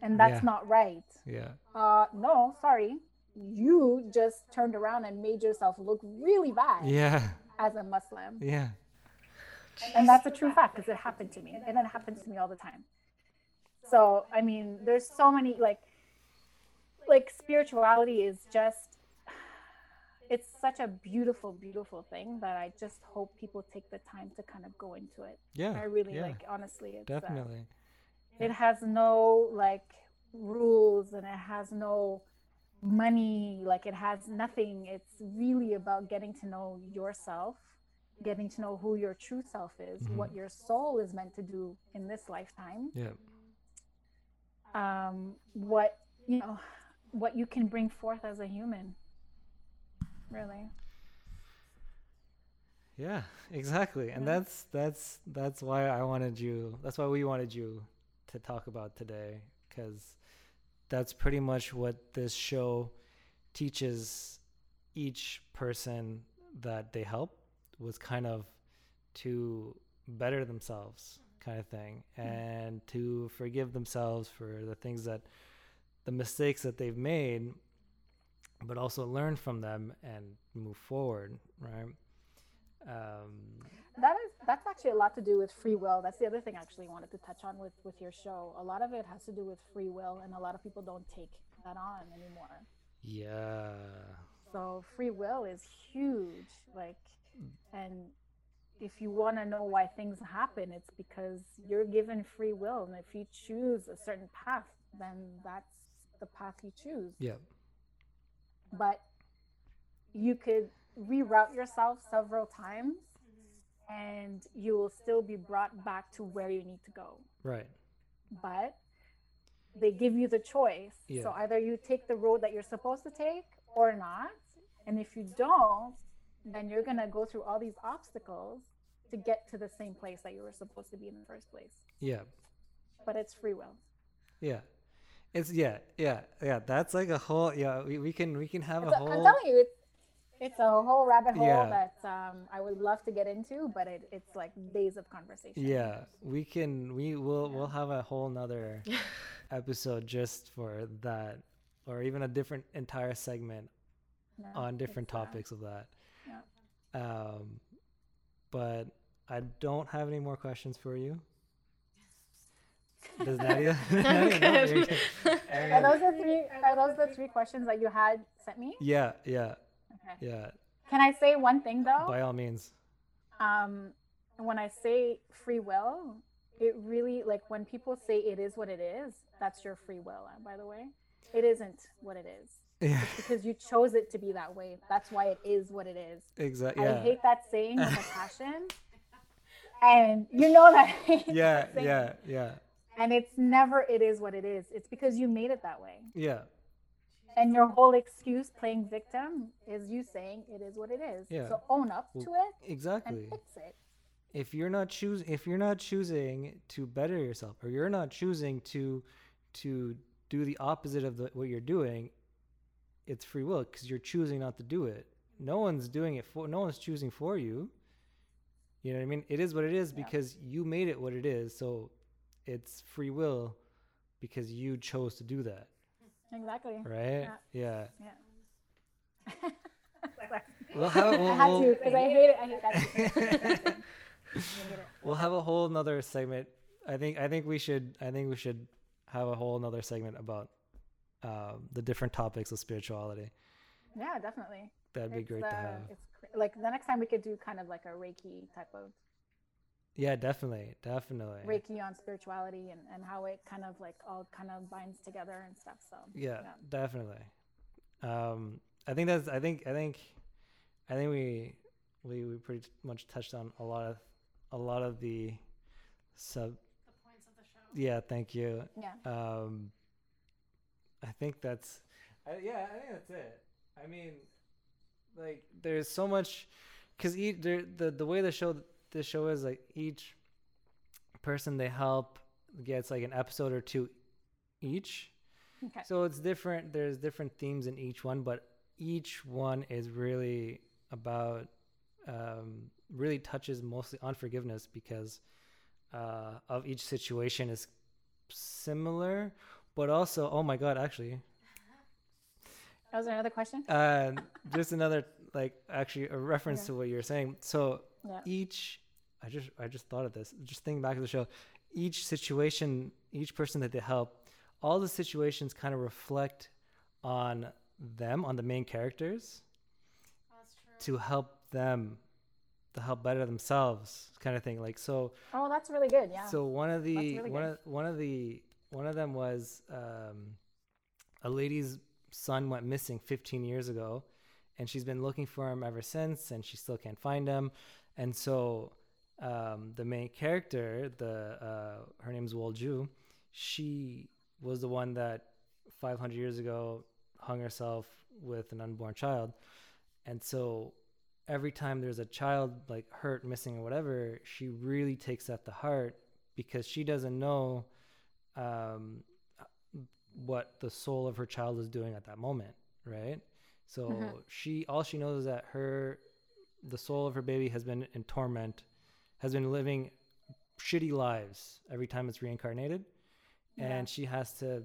and that's Yeah. not right. Yeah, uh no sorry. You just turned around and made yourself look really bad yeah, as a muslim. Yeah, and that's a true fact because it happened to me and it happens to me all the time. So i mean there's so many like like spirituality is just it's such a beautiful beautiful thing that i just hope people take the time to kind of go into it yeah. i really yeah, like honestly it's uh, definitely. it has no like rules and it has no money like it has nothing it's really about getting to know yourself getting to know who your true self is Mhm. what your soul is meant to do in this lifetime Yeah, um what you know what you can bring forth as a human really yeah, [laughs] exactly. And Yeah. that's that's that's why I wanted you. That's why we wanted you to talk about today, because that's pretty much what this show teaches each person that they help was kind of to better themselves kind of thing mm-hmm. and to forgive themselves for the things that the mistakes that they've made but also learn from them and move forward right um that is that's actually a lot to do with free will. That's the other thing I actually wanted to touch on with with your show. A lot of it has to do with free will, and a lot of people don't take that on anymore. Yeah. So free will is huge. Like, and if you want to know why things happen, it's because you're given free will, and if you choose a certain path, then that's the path you choose. Yeah. But you could reroute yourself several times and you will still be brought back to where you need to go. Right. But they give you the choice. Yeah. So either you take the road that you're supposed to take or not. And if you don't, then you're going to go through all these obstacles to get to the same place that you were supposed to be in the first place. Yeah. But it's free will. Yeah. It's yeah, yeah, yeah. That's like a whole yeah, we, we can we can have It's a a, I'm whole telling you, it's it's a whole rabbit hole Yeah. that um, I would love to get into, but it, it's like days of conversation. Yeah, we can. We will. We'll have a whole nother [laughs] episode just for that, or even a different entire segment No, on different topics of that. yeah. Um, but I don't have any more questions for you. Does Nadia? [laughs] Nadia, [laughs] no, good. you're those the three? Are those the three questions that you had sent me? yeah, yeah, Okay. yeah. Can I say one thing though? By all means. Um, when I say free will, it really like when people say it is what it is. That's your free will. uh, By the way, it isn't what it is Yeah, because you chose it to be that way. That's why it is what it is. exactly. I hate that saying [laughs] with a passion. And you know that. Yeah, that yeah, yeah, And it's never it is what it is. It's because you made it that way. yeah, And your whole excuse playing victim is you saying it is what it is. Yeah. So own up Well, to it Exactly. and fix it. if you're not choose if you're not choosing to better yourself or you're not choosing to to do the opposite of the, what you're doing it's free will because you're choosing not to do it no one's doing it for no one's choosing for you you know what i mean it is what it is Yeah. because you made it what it is so it's free will because you chose to do that Exactly. right yeah, Yeah. [laughs] we'll have I we'll, had we'll- to because I hate it. I hate that. [laughs] [laughs] we'll have a whole nother segment. I think I think we should I think we should have a whole nother segment about um, the different topics of spirituality. yeah, definitely. That'd be It's, great to uh, have. It's like the next time we could do kind of like a Reiki type of Yeah, definitely, definitely. Reiki on spirituality and, and how it kind of like all kind of binds together and stuff. So Yeah, definitely. Um, I think that's I think I think I think we we we pretty much touched on a lot of a lot of the sub. The points of the show. Yeah, thank you. yeah. Um, I think that's, I, yeah, I think that's it. I mean, like, there's so much, because each there, the the way the show the show is like each person they help gets like an episode or two each. Okay. So it's different. There's different themes in each one, but each one is really about, um, really touches mostly on forgiveness because uh, of each situation is similar, but also, oh my God, actually, That was another question. uh, just another like actually a reference Okay. to what you were saying. So Yeah. each, I just I just thought of this. Just thinking back to the show, each situation, each person that they help, all the situations kind of reflect on them, on the main characters, to help them, to help better themselves, kind of thing. Like so. Oh, that's really good. Yeah. So one of the really one good. of one of the one of them was um, a lady's son went missing 15 years ago, and she's been looking for him ever since, and she still can't find him. And so um, the main character, the uh, her name's Wolju, she was the one that 500 years ago hung herself with an unborn child, and so every time there's a child like hurt, missing, or whatever, she really takes that to heart because she doesn't know um, what the soul of her child is doing at that moment, right? So Mhm. she all she knows is that her the soul of her baby has been in torment, has been living shitty lives every time it's reincarnated, Yeah. and she has to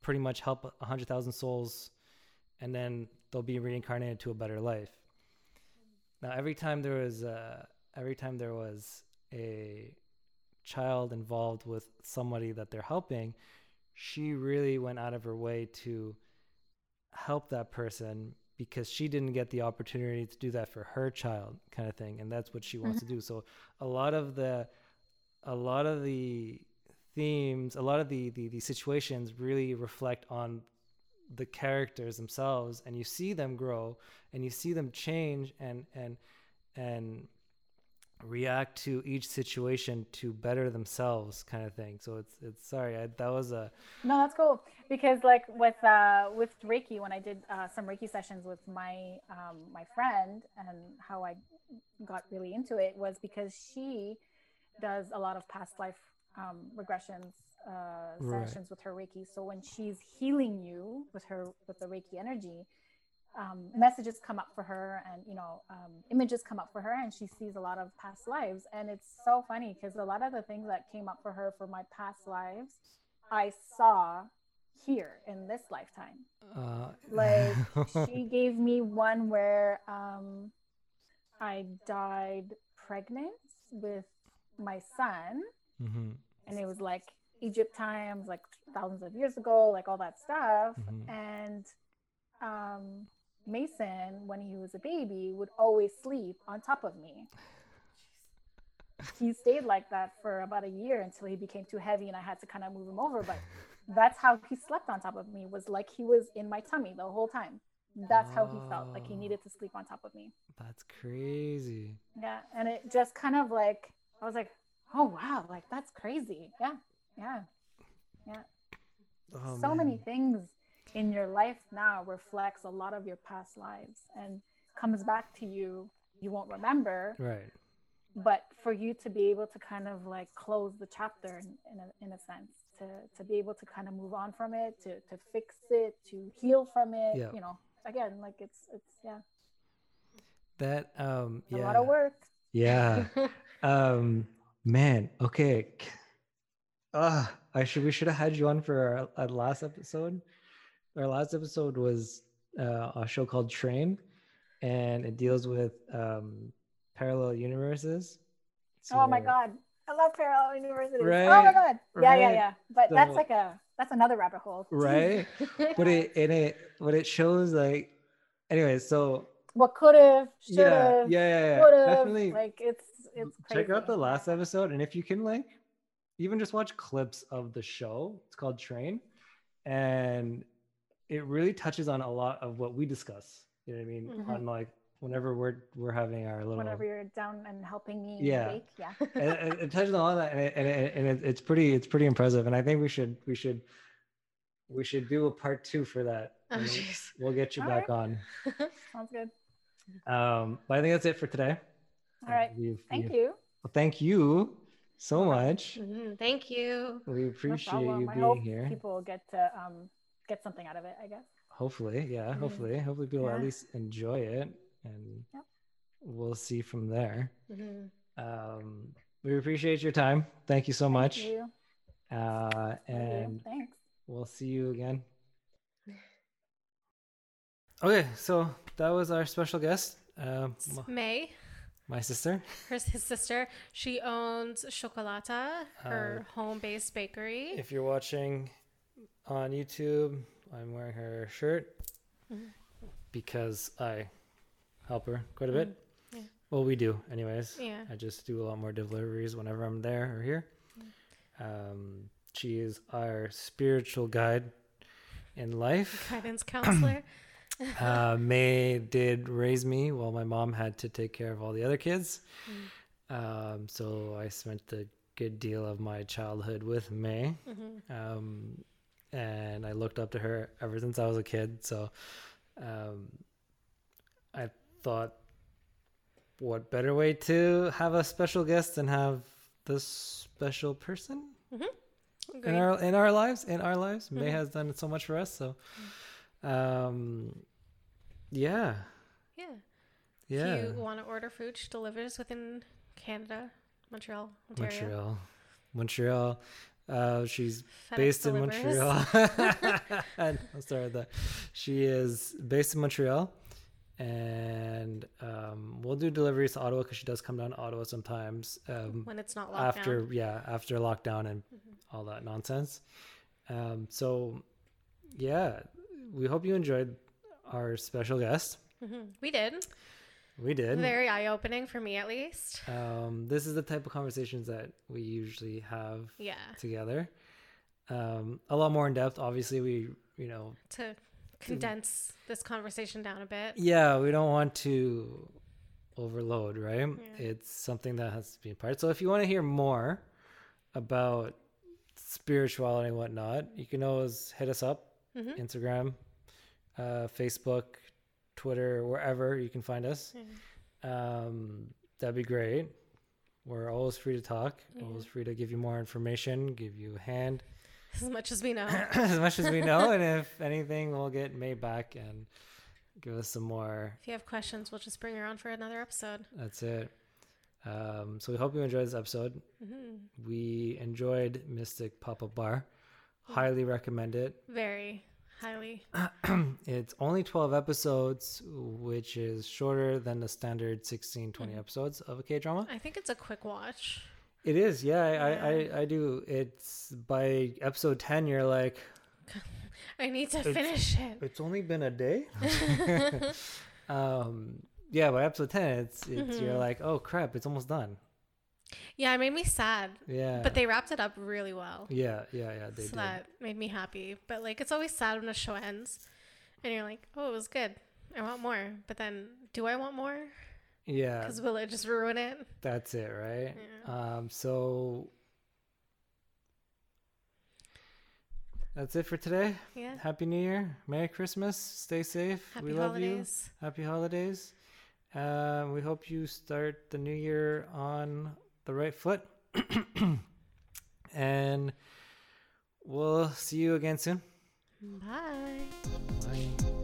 pretty much help a hundred thousand souls, and then they'll be reincarnated to a better life. Now, every time there was uh, every time there was a child involved with somebody that they're helping, she really went out of her way to help that person because she didn't get the opportunity to do that for her child kind of thing and that's what she wants to mm-hmm. do. So a lot of the a lot of the themes a lot of the, the the situations really reflect on the characters themselves and you see them grow and you see them change and and and react to each situation to better themselves kind of thing so it's it's sorry I, that was a No, that's cool because like with uh with Reiki when I did uh, some Reiki sessions with my um my friend and how I got really into it was because she does a lot of past life um regressions uh Right. sessions with her Reiki. So when she's healing you with her with the Reiki energy, um, messages come up for her and you know um, images come up for her and she sees a lot of past lives and it's so funny because a lot of the things that came up for her for my past lives i saw here in this lifetime uh like [laughs] she gave me one where um, i died pregnant with my son Mhm, and it was like Egypt times, like thousands of years ago, like all that stuff. Mhm. And um, Mason, when he was a baby, would always sleep on top of me. He stayed like that for about a year until he became too heavy and I had to kind of move him over. But that's how he slept on top of me, was like he was in my tummy the whole time. That's how he felt, like he Oh. needed to sleep on top of me. that's crazy Yeah. And it just kind of like, I was like, oh, wow, like that's crazy. Yeah. Yeah. oh, so many things in your life now reflects a lot of your past lives and comes back to you you won't remember. Right. But for you to be able to kind of like close the chapter in, in, a, in a sense to, to be able to kind of move on from it to, to fix it to heal from it Yeah. you know again like it's it's yeah. That um yeah. a lot of work. Yeah. [laughs] Um man okay. Uh i should we should have had you on for our, our last episode our last episode was uh, a show called train and it deals with um parallel universes. Oh my god. I love parallel universities oh my god. Yeah yeah right. yeah. But that's like a that's another rabbit hole. Right? [laughs] But it and it what it shows like anyway so what could have should yeah have yeah yeah, yeah. would have. Definitely like it's it's check out the last episode and if you can like even just watch clips of the show it's called train and it really touches on a lot of what we discuss you know what i mean Mhm. on like whenever we're we're having our little whenever you're down and helping me Yeah. bake yeah [laughs] and it, it touches on all that and, it, and, it, and it, it's pretty it's pretty impressive and i think we should we should we should do a part two for that Oh, and jeez. we'll get you All back on [laughs] sounds good um but i think that's it for today all right We've- thank we've- you well, thank you so Okay. much Mhm, Thank you. we appreciate problem. you I being hope here people get to um get something out of it i guess. Hopefully yeah hopefully. Hopefully people at least enjoy it and Yep. we'll see from there. Mhm. um we appreciate your time. Thank you so much. thank you. uh Thank you. and thanks. we'll see you again. [sighs] Okay so that was our special guest. Um m- May, my sister. Her his sister, she owns Chocolata, her home-based bakery. if you're watching on youtube i'm wearing her shirt Mhm. because i help her quite a bit yeah. well we do anyways Yeah. I just do a lot more deliveries whenever I'm there or here. Um, she is our spiritual guide in life. [laughs] Guidance counselor. [clears throat] [laughs] Uh, May did raise me while my mom had to take care of all the other kids. Um, so I spent a good deal of my childhood with May. Mhm. Um, and I looked up to her ever since I was a kid. So um, I thought, what better way to have a special guest than have this special person in our in our lives? In our lives, May Mhm. has done so much for us. So, um, yeah, Yeah. yeah, If you want to order food, she delivers within Canada, Montreal, Ontario. Montreal, Montreal. Uh, she's FedEx based in. Montreal. [laughs] And start with that. She is based in Montreal, and um, we'll do deliveries to Ottawa because she does come down to Ottawa sometimes. Um, when it's not locked after down. yeah after lockdown and all that nonsense um so yeah we hope you enjoyed our special guest Mhm. We did. We did Very eye opening for me, at least. um this is the type of conversations that we usually have Yeah. together um a lot more in depth obviously we you know To condense this conversation down a bit. yeah we don't want to overload right Yeah. it's something that has to be a part so if you want to hear more about spirituality and whatnot you can always hit us up hmm instagram uh, facebook twitter wherever you can find us um, that'd be great we're always free to talk Yeah. always free to give you more information give you a hand As much as we know. [laughs] as much as we know and if anything we'll get May back and give us some more if you have questions, we'll just bring her on for another episode. That's it. Um, so we hope you enjoyed this episode. hmm We enjoyed Mystic Pop-Up Bar. Highly recommend it. Very highly. [clears throat] It's only 12 episodes, which is shorter than the standard 16, 20 Mhm. episodes of a K drama. I think it's a quick watch. It is, yeah, I, I, I, I do. It's by episode 10, you're like, [laughs] I need to finish it. it's only been a day. [laughs] [laughs] um, yeah, by episode 10, it's, it's you're Mhm. like, oh crap, it's almost done. Yeah, it made me sad, Yeah. but they wrapped it up really well. yeah, yeah, yeah, they so did. that made me happy. But like, it's always sad when a show ends, and you're like, "Oh, it was good. I want more." But then, do I want more? Yeah. Because will it just ruin it? That's it, right? Yeah. Um, so that's it for today. Yeah. Happy New Year, Merry Christmas, stay safe. Happy we love holidays. you. Happy holidays. Um, we hope you start the new year on the right foot. [clears throat] and we'll see you again soon. Bye. Bye.